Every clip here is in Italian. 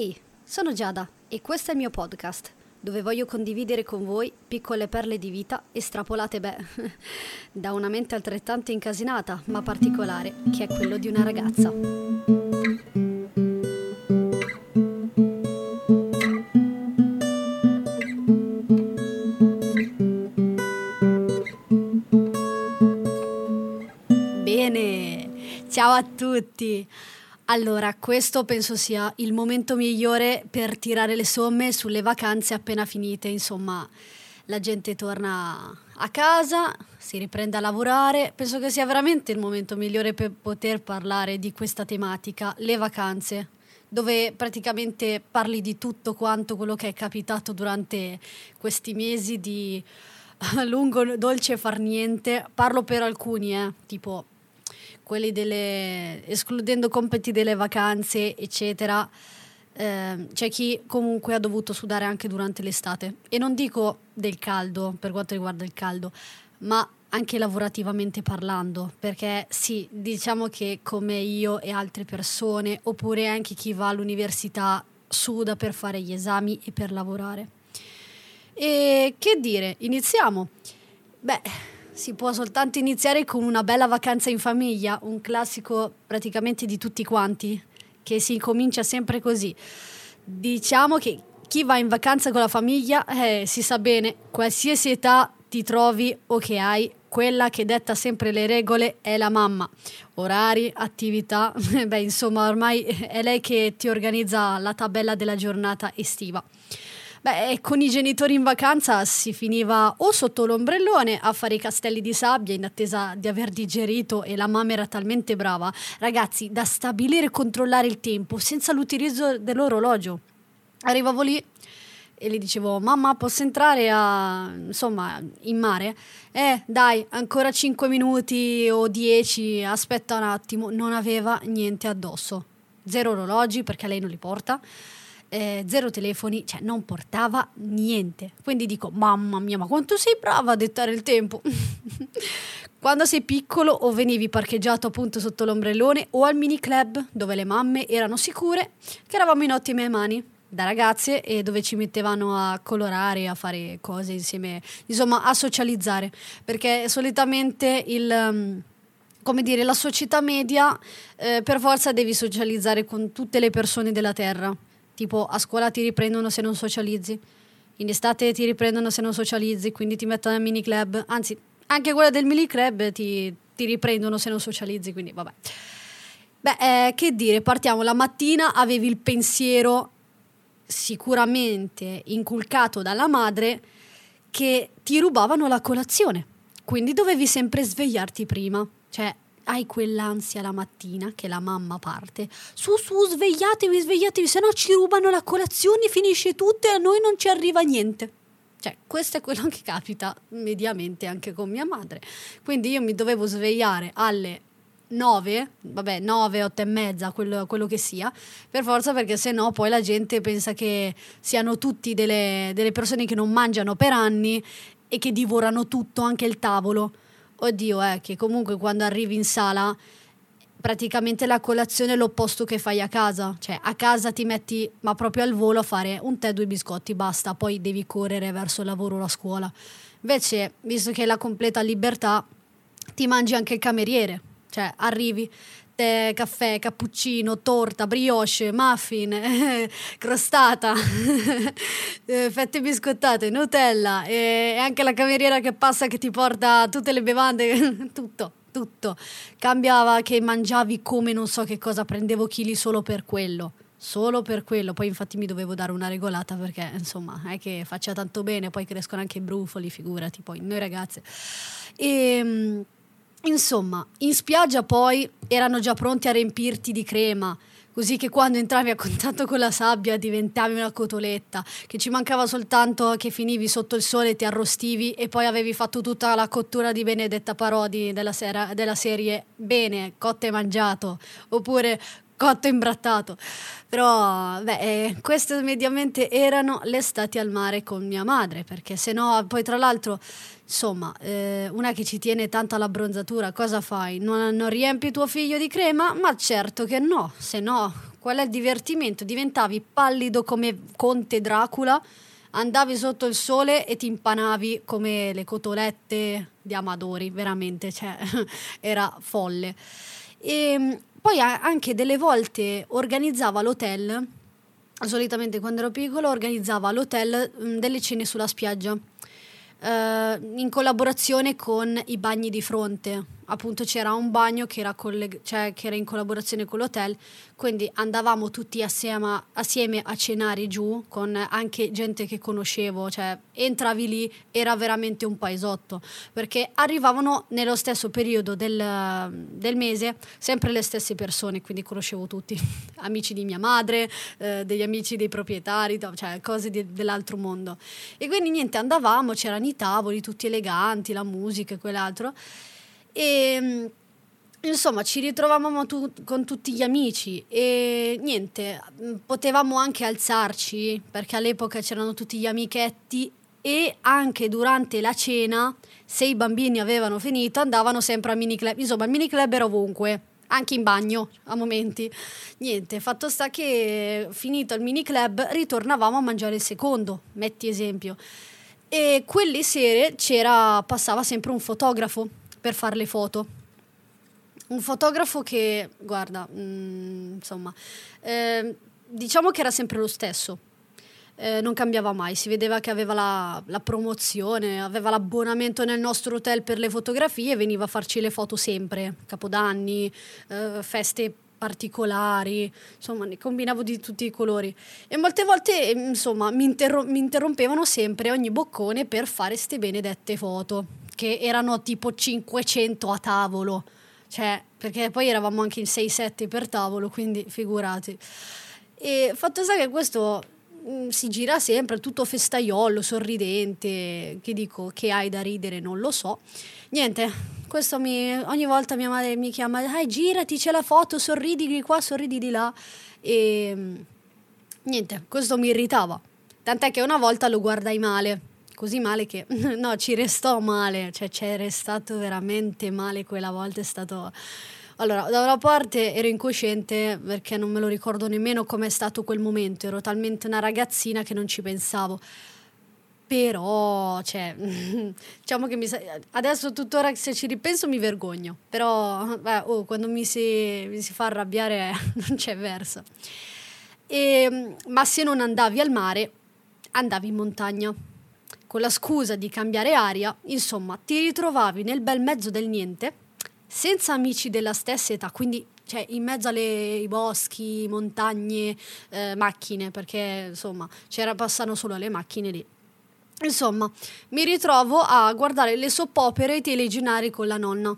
Ehi, sono Giada e questo è il mio podcast, dove voglio condividere con voi piccole perle di vita estrapolate, beh, da una mente altrettanto incasinata, ma particolare, che è quello di una ragazza. Bene, ciao a tutti! Allora, questo penso sia il momento migliore per tirare le somme sulle vacanze appena finite, insomma, la gente torna a casa, si riprende a lavorare, penso che sia veramente il momento migliore per poter parlare di questa tematica, le vacanze, dove praticamente parli di tutto quanto quello che è capitato durante questi mesi di lungo dolce far niente. Parlo per alcuni, eh, tipo quelli delle, escludendo compiti delle vacanze, eccetera, eh, c'è chi comunque ha dovuto sudare anche durante l'estate. E non dico del caldo, per quanto riguarda il caldo, ma anche lavorativamente parlando, perché sì, diciamo che come io e altre persone, oppure anche chi va all'università, suda per fare gli esami e per lavorare. E che dire, iniziamo. Beh, si può soltanto iniziare con una bella vacanza in famiglia, un classico praticamente di tutti quanti, che si comincia sempre così. Diciamo che chi va in vacanza con la famiglia eh, si sa bene, qualsiasi età ti trovi o che hai, quella che detta sempre le regole è la mamma. Orari, attività, beh insomma ormai è lei che ti organizza la tabella della giornata estiva. Beh, con i genitori in vacanza si finiva o sotto l'ombrellone a fare i castelli di sabbia in attesa di aver digerito e la mamma era talmente brava, ragazzi, da stabilire e controllare il tempo senza l'utilizzo dell'orologio. Arrivavo lì e gli dicevo mamma posso entrare a, insomma in mare? Eh dai ancora 5 minuti o 10 aspetta un attimo. Non aveva niente addosso. Zero orologi perché lei non li porta eh, zero telefoni, cioè non portava niente. Quindi dico, mamma mia, ma quanto sei brava a dettare il tempo. Quando sei piccolo o venivi parcheggiato appunto sotto l'ombrellone o al mini club dove le mamme erano sicure che eravamo in ottime mani da ragazze e dove ci mettevano a colorare, a fare cose insieme, insomma a socializzare, perché solitamente il um, come dire, la società media eh, per forza devi socializzare con tutte le persone della terra tipo a scuola ti riprendono se non socializzi, in estate ti riprendono se non socializzi, quindi ti mettono al mini club, anzi anche quella del mini club ti, ti riprendono se non socializzi, quindi vabbè. Beh, eh, che dire, partiamo, la mattina avevi il pensiero sicuramente inculcato dalla madre che ti rubavano la colazione, quindi dovevi sempre svegliarti prima, cioè hai quell'ansia la mattina che la mamma parte. Su, su, svegliatevi, svegliatevi, se no ci rubano la colazione, finisce tutto e a noi non ci arriva niente. Cioè, questo è quello che capita mediamente anche con mia madre. Quindi io mi dovevo svegliare alle 9, vabbè, 9, 8 e mezza, quello, quello, che sia, per forza perché se no poi la gente pensa che siano tutti delle, delle persone che non mangiano per anni e che divorano tutto, anche il tavolo. Oddio, è che comunque quando arrivi in sala praticamente la colazione è l'opposto che fai a casa, cioè a casa ti metti ma proprio al volo a fare un tè, due biscotti, basta, poi devi correre verso il lavoro o la scuola. Invece, visto che hai la completa libertà, ti mangi anche il cameriere, cioè arrivi, tè, caffè, cappuccino, torta, brioche, muffin, crostata, eh, fette biscottate, Nutella e anche la cameriera che passa che ti porta tutte le bevande, tutto tutto. Cambiava che mangiavi come non so che cosa, prendevo chili solo per quello. Solo per quello, poi infatti mi dovevo dare una regolata perché insomma è che faccia tanto bene, poi crescono anche i brufoli, figurati, poi noi ragazze. E ehm, Insomma, in spiaggia poi erano già pronti a riempirti di crema, così che quando entravi a contatto con la sabbia diventavi una cotoletta, che ci mancava soltanto che finivi sotto il sole, ti arrostivi e poi avevi fatto tutta la cottura di Benedetta Parodi della, sera, della serie Bene, cotte e mangiato, oppure cotto imbrattato. Però, beh, eh, queste mediamente erano le estati al mare con mia madre, perché se no, poi tra l'altro, insomma, eh, una che ci tiene tanto alla bronzatura, cosa fai? Non, non riempi tuo figlio di crema? Ma certo che no, se no, qual è il divertimento? Diventavi pallido come Conte Dracula andavi sotto il sole e ti impanavi come le cotolette di Amadori, veramente, cioè era folle. E ehm, poi anche delle volte organizzava l'hotel, solitamente quando ero piccolo organizzava l'hotel delle cene sulla spiaggia, eh, in collaborazione con i bagni di fronte appunto c'era un bagno che era, colleg- cioè, che era in collaborazione con l'hotel, quindi andavamo tutti assieme, assieme, a cenare giù con anche gente che conoscevo, cioè entravi lì, era veramente un paesotto, perché arrivavano nello stesso periodo del, del mese sempre le stesse persone, quindi conoscevo tutti, amici di mia madre, eh, degli amici dei proprietari, cioè cose di, dell'altro mondo. E quindi niente, andavamo, c'erano i tavoli tutti eleganti, la musica e quell'altro. E mm, insomma ci ritrovavamo tu- con tutti gli amici e niente, mm, potevamo anche alzarci perché all'epoca c'erano tutti gli amichetti e anche durante la cena, se i bambini avevano finito, andavano sempre al mini club. Insomma, il mini club era ovunque, anche in bagno a momenti. Niente, fatto sta che finito il mini club ritornavamo a mangiare il secondo, metti esempio. E quelle sere c'era, passava sempre un fotografo per fare le foto. Un fotografo che, guarda, mh, mm, insomma, eh, diciamo che era sempre lo stesso. Eh, non cambiava mai, si vedeva che aveva la, la, promozione, aveva l'abbonamento nel nostro hotel per le fotografie e veniva a farci le foto sempre, capodanni, eh, feste particolari, insomma ne combinavo di tutti i colori e molte volte insomma mi, interrom- mi interrompevano sempre ogni boccone per fare ste benedette foto che erano tipo 500 a tavolo, cioè, perché poi eravamo anche in 6-7 per tavolo, quindi figurati. E fatto sta che questo mh, mm, si gira sempre, tutto festaiolo, sorridente, che dico che hai da ridere, non lo so. Niente, questo mi, ogni volta mia madre mi chiama, dai girati, c'è la foto, sorridi di qua, sorridi di là. E mm, niente, questo mi irritava. Tant'è che una volta lo guardai male così male che no, ci restò male, cioè ci è restato veramente male quella volta, è stato... Allora, da una parte ero incosciente perché non me lo ricordo nemmeno com'è stato quel momento, ero talmente una ragazzina che non ci pensavo. Però, cioè, diciamo che mi sa- adesso tuttora se ci ripenso mi vergogno, però beh, oh, quando mi si, mi si fa arrabbiare non c'è verso. E, ehm, ma se non andavi al mare, andavi in montagna con la scusa di cambiare aria, insomma, ti ritrovavi nel bel mezzo del niente, senza amici della stessa età, quindi cioè, in mezzo ai boschi, montagne, eh, macchine, perché insomma c'era passano solo le macchine lì. Insomma, mi ritrovo a guardare le soppopere e i telegiornali con la nonna.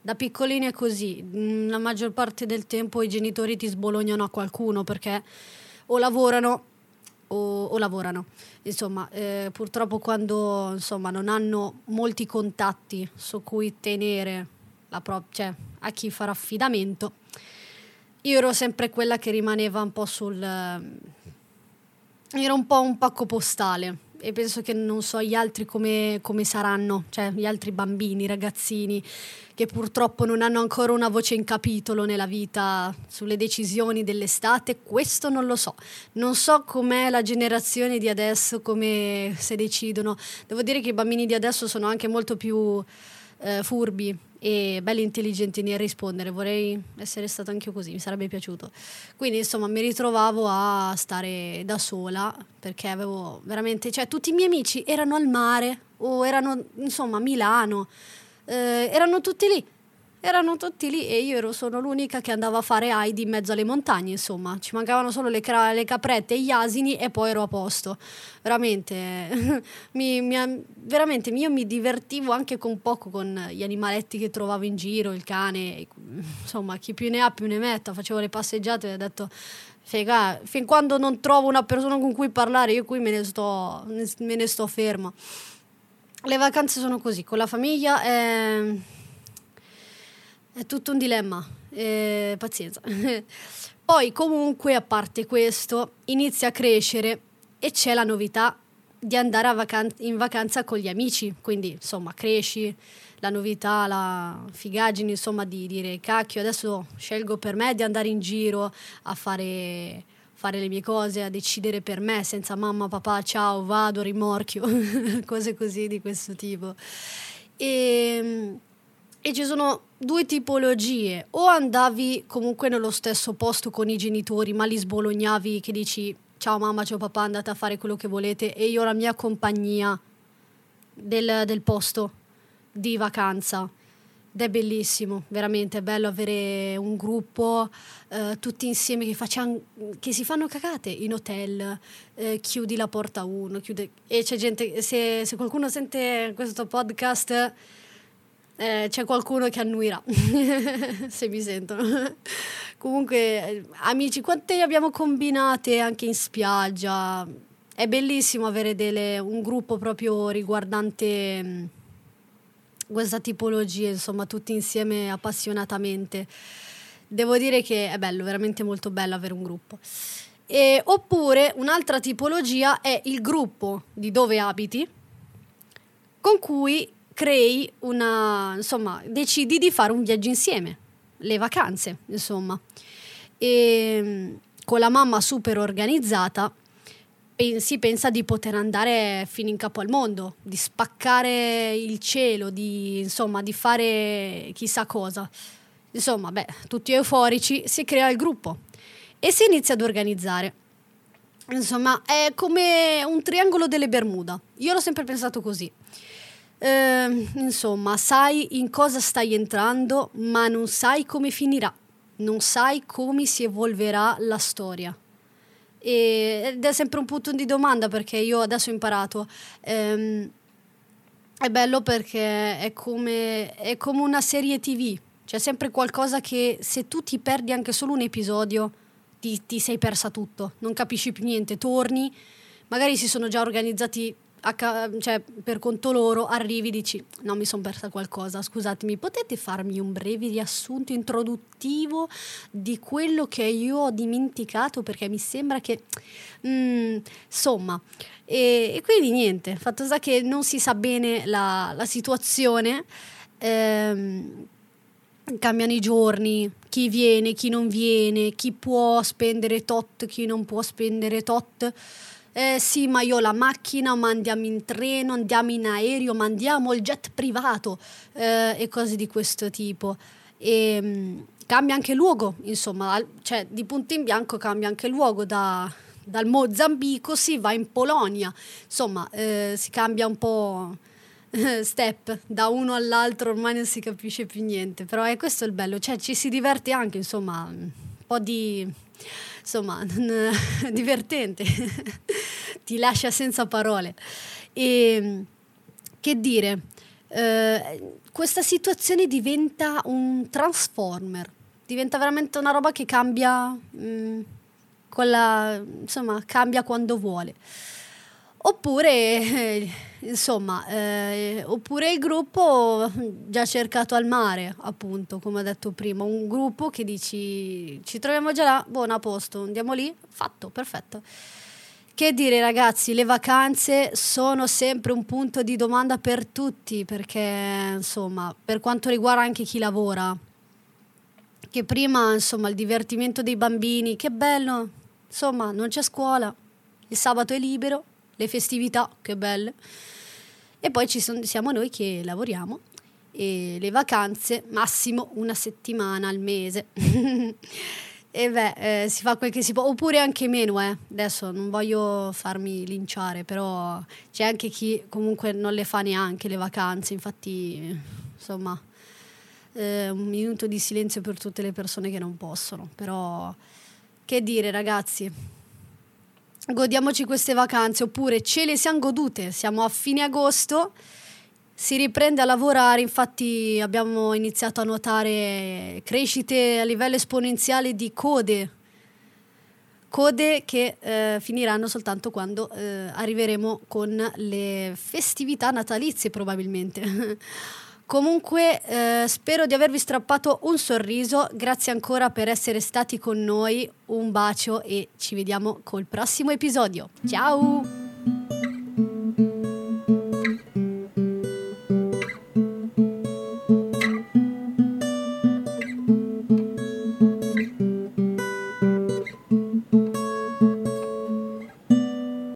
Da piccolini è così, mm, la maggior parte del tempo i genitori ti sbolognano a qualcuno perché o lavorano o, o lavorano. Insomma, eh, purtroppo quando insomma, non hanno molti contatti su cui tenere la pro- cioè, a chi farà affidamento, io ero sempre quella che rimaneva un po' sul... Era un po' un pacco postale e penso che non so gli altri come, come saranno, cioè gli altri bambini, ragazzini che purtroppo non hanno ancora una voce in capitolo nella vita sulle decisioni dell'estate, questo non lo so. Non so com'è la generazione di adesso, come se decidono. Devo dire che i bambini di adesso sono anche molto più eh, furbi e belli intelligenti nel rispondere. Vorrei essere stata anche così, mi sarebbe piaciuto. Quindi, insomma, mi ritrovavo a stare da sola perché avevo veramente, cioè, tutti i miei amici erano al mare o erano, insomma, a Milano, eh, erano tutti lì erano tutti lì e io ero solo l'unica che andava a fare Heidi in mezzo alle montagne, insomma, ci mancavano solo le, cra- le caprette e gli asini e poi ero a posto. Veramente, mi, mi, veramente, io mi divertivo anche con poco con gli animaletti che trovavo in giro, il cane, insomma, chi più ne ha più ne metta, facevo le passeggiate e ho detto Fega, fin quando non trovo una persona con cui parlare, io qui me ne sto, me ne sto ferma. Le vacanze sono così, con la famiglia. Eh è tutto un dilemma. eh, pazienza. Poi comunque, a parte questo, inizia a crescere e c'è la novità di andare vacan- in vacanza con gli amici, quindi insomma cresci, la novità, la figaggine, insomma di dire cacchio, adesso scelgo per me di andare in giro a fare, fare le mie cose, a decidere per me senza mamma, papà, ciao, vado, rimorchio, cose così di questo tipo. E, e ci sono due tipologie, o andavi comunque nello stesso posto con i genitori, ma li sbolognavi che dici ciao mamma, ciao papà, andate a fare quello che volete e io la mia compagnia del, del posto di vacanza. Ed è bellissimo, veramente è bello avere un gruppo eh, tutti insieme che, facciamo, che, si fanno cagate in hotel, eh, chiudi la porta uno, chiude, e c'è gente, se, se qualcuno sente questo podcast eh, c'è qualcuno che annuirà se mi sentono. Comunque, eh, amici, quante abbiamo combinate anche in spiaggia? È bellissimo avere delle, un gruppo proprio riguardante mm, questa tipologia, insomma, tutti insieme appassionatamente. Devo dire che è bello, veramente molto bello avere un gruppo. E, oppure un'altra tipologia è il gruppo di dove abiti, con cui crei una, insomma, decidi di fare un viaggio insieme, le vacanze, insomma. E mm, con la mamma super organizzata si pensa di poter andare fino in capo al mondo, di spaccare il cielo, di, insomma, di fare chissà cosa. Insomma, beh, tutti euforici, si crea il gruppo e si inizia ad organizzare. Insomma, è come un triangolo delle Bermuda. Io l'ho sempre pensato così. Eh, insomma, sai in cosa stai entrando, ma non sai come finirà, non sai come si evolverà la storia. E, ed è sempre un punto di domanda perché io adesso ho imparato. Ehm, è bello perché è come, è come una serie tv, c'è sempre qualcosa che se tu ti perdi anche solo un episodio ti, ti sei persa tutto, non capisci più niente, torni, magari si sono già organizzati cioè, per conto loro arrivi e dici no mi sono persa qualcosa scusatemi potete farmi un breve riassunto introduttivo di quello che io ho dimenticato? Perché mi sembra che mm, insomma e, e, quindi niente fatto sta che non si sa bene la, la situazione ehm, cambiano i giorni, chi viene, chi non viene, chi può spendere tot, chi non può spendere tot eh sì, ma io ho la macchina, ma andiamo in treno, andiamo in aereo, ma andiamo il jet privato eh, e cose di questo tipo. E mh, mm, cambia anche luogo, insomma, cioè di punto in bianco cambia anche luogo da, dal Mozambico si va in Polonia, insomma, eh, si cambia un po' eh, step da uno all'altro, ormai non si capisce più niente, però è questo il bello, cioè ci si diverte anche, insomma, un po' di insomma, divertente, ti lascia senza parole. E che dire, eh, questa situazione diventa un transformer, diventa veramente una roba che cambia, mh, mm, quella, insomma, cambia quando vuole. Oppure, eh, insomma, eh, oppure il gruppo già cercato al mare, appunto, come ho detto prima, un gruppo che dici ci troviamo già là, buono a posto, andiamo lì, fatto, perfetto. Che dire ragazzi, le vacanze sono sempre un punto di domanda per tutti, perché insomma, per quanto riguarda anche chi lavora, che prima, insomma, il divertimento dei bambini, che bello, insomma, non c'è scuola, il sabato è libero, le festività, che belle. E poi ci son, siamo noi che lavoriamo e le vacanze massimo una settimana al mese. e beh, eh, si fa quel che si può, oppure anche meno, eh. Adesso non voglio farmi linciare, però c'è anche chi comunque non le fa neanche le vacanze, infatti, insomma, eh, un minuto di silenzio per tutte le persone che non possono, però che dire ragazzi, godiamoci queste vacanze oppure ce le siamo godute, siamo a fine agosto, si riprende a lavorare, infatti abbiamo iniziato a notare crescite a livello esponenziale di code, code che eh, finiranno soltanto quando eh, arriveremo con le festività natalizie probabilmente. Comunque eh, spero di avervi strappato un sorriso, grazie ancora per essere stati con noi, un bacio e ci vediamo col prossimo episodio. Ciao!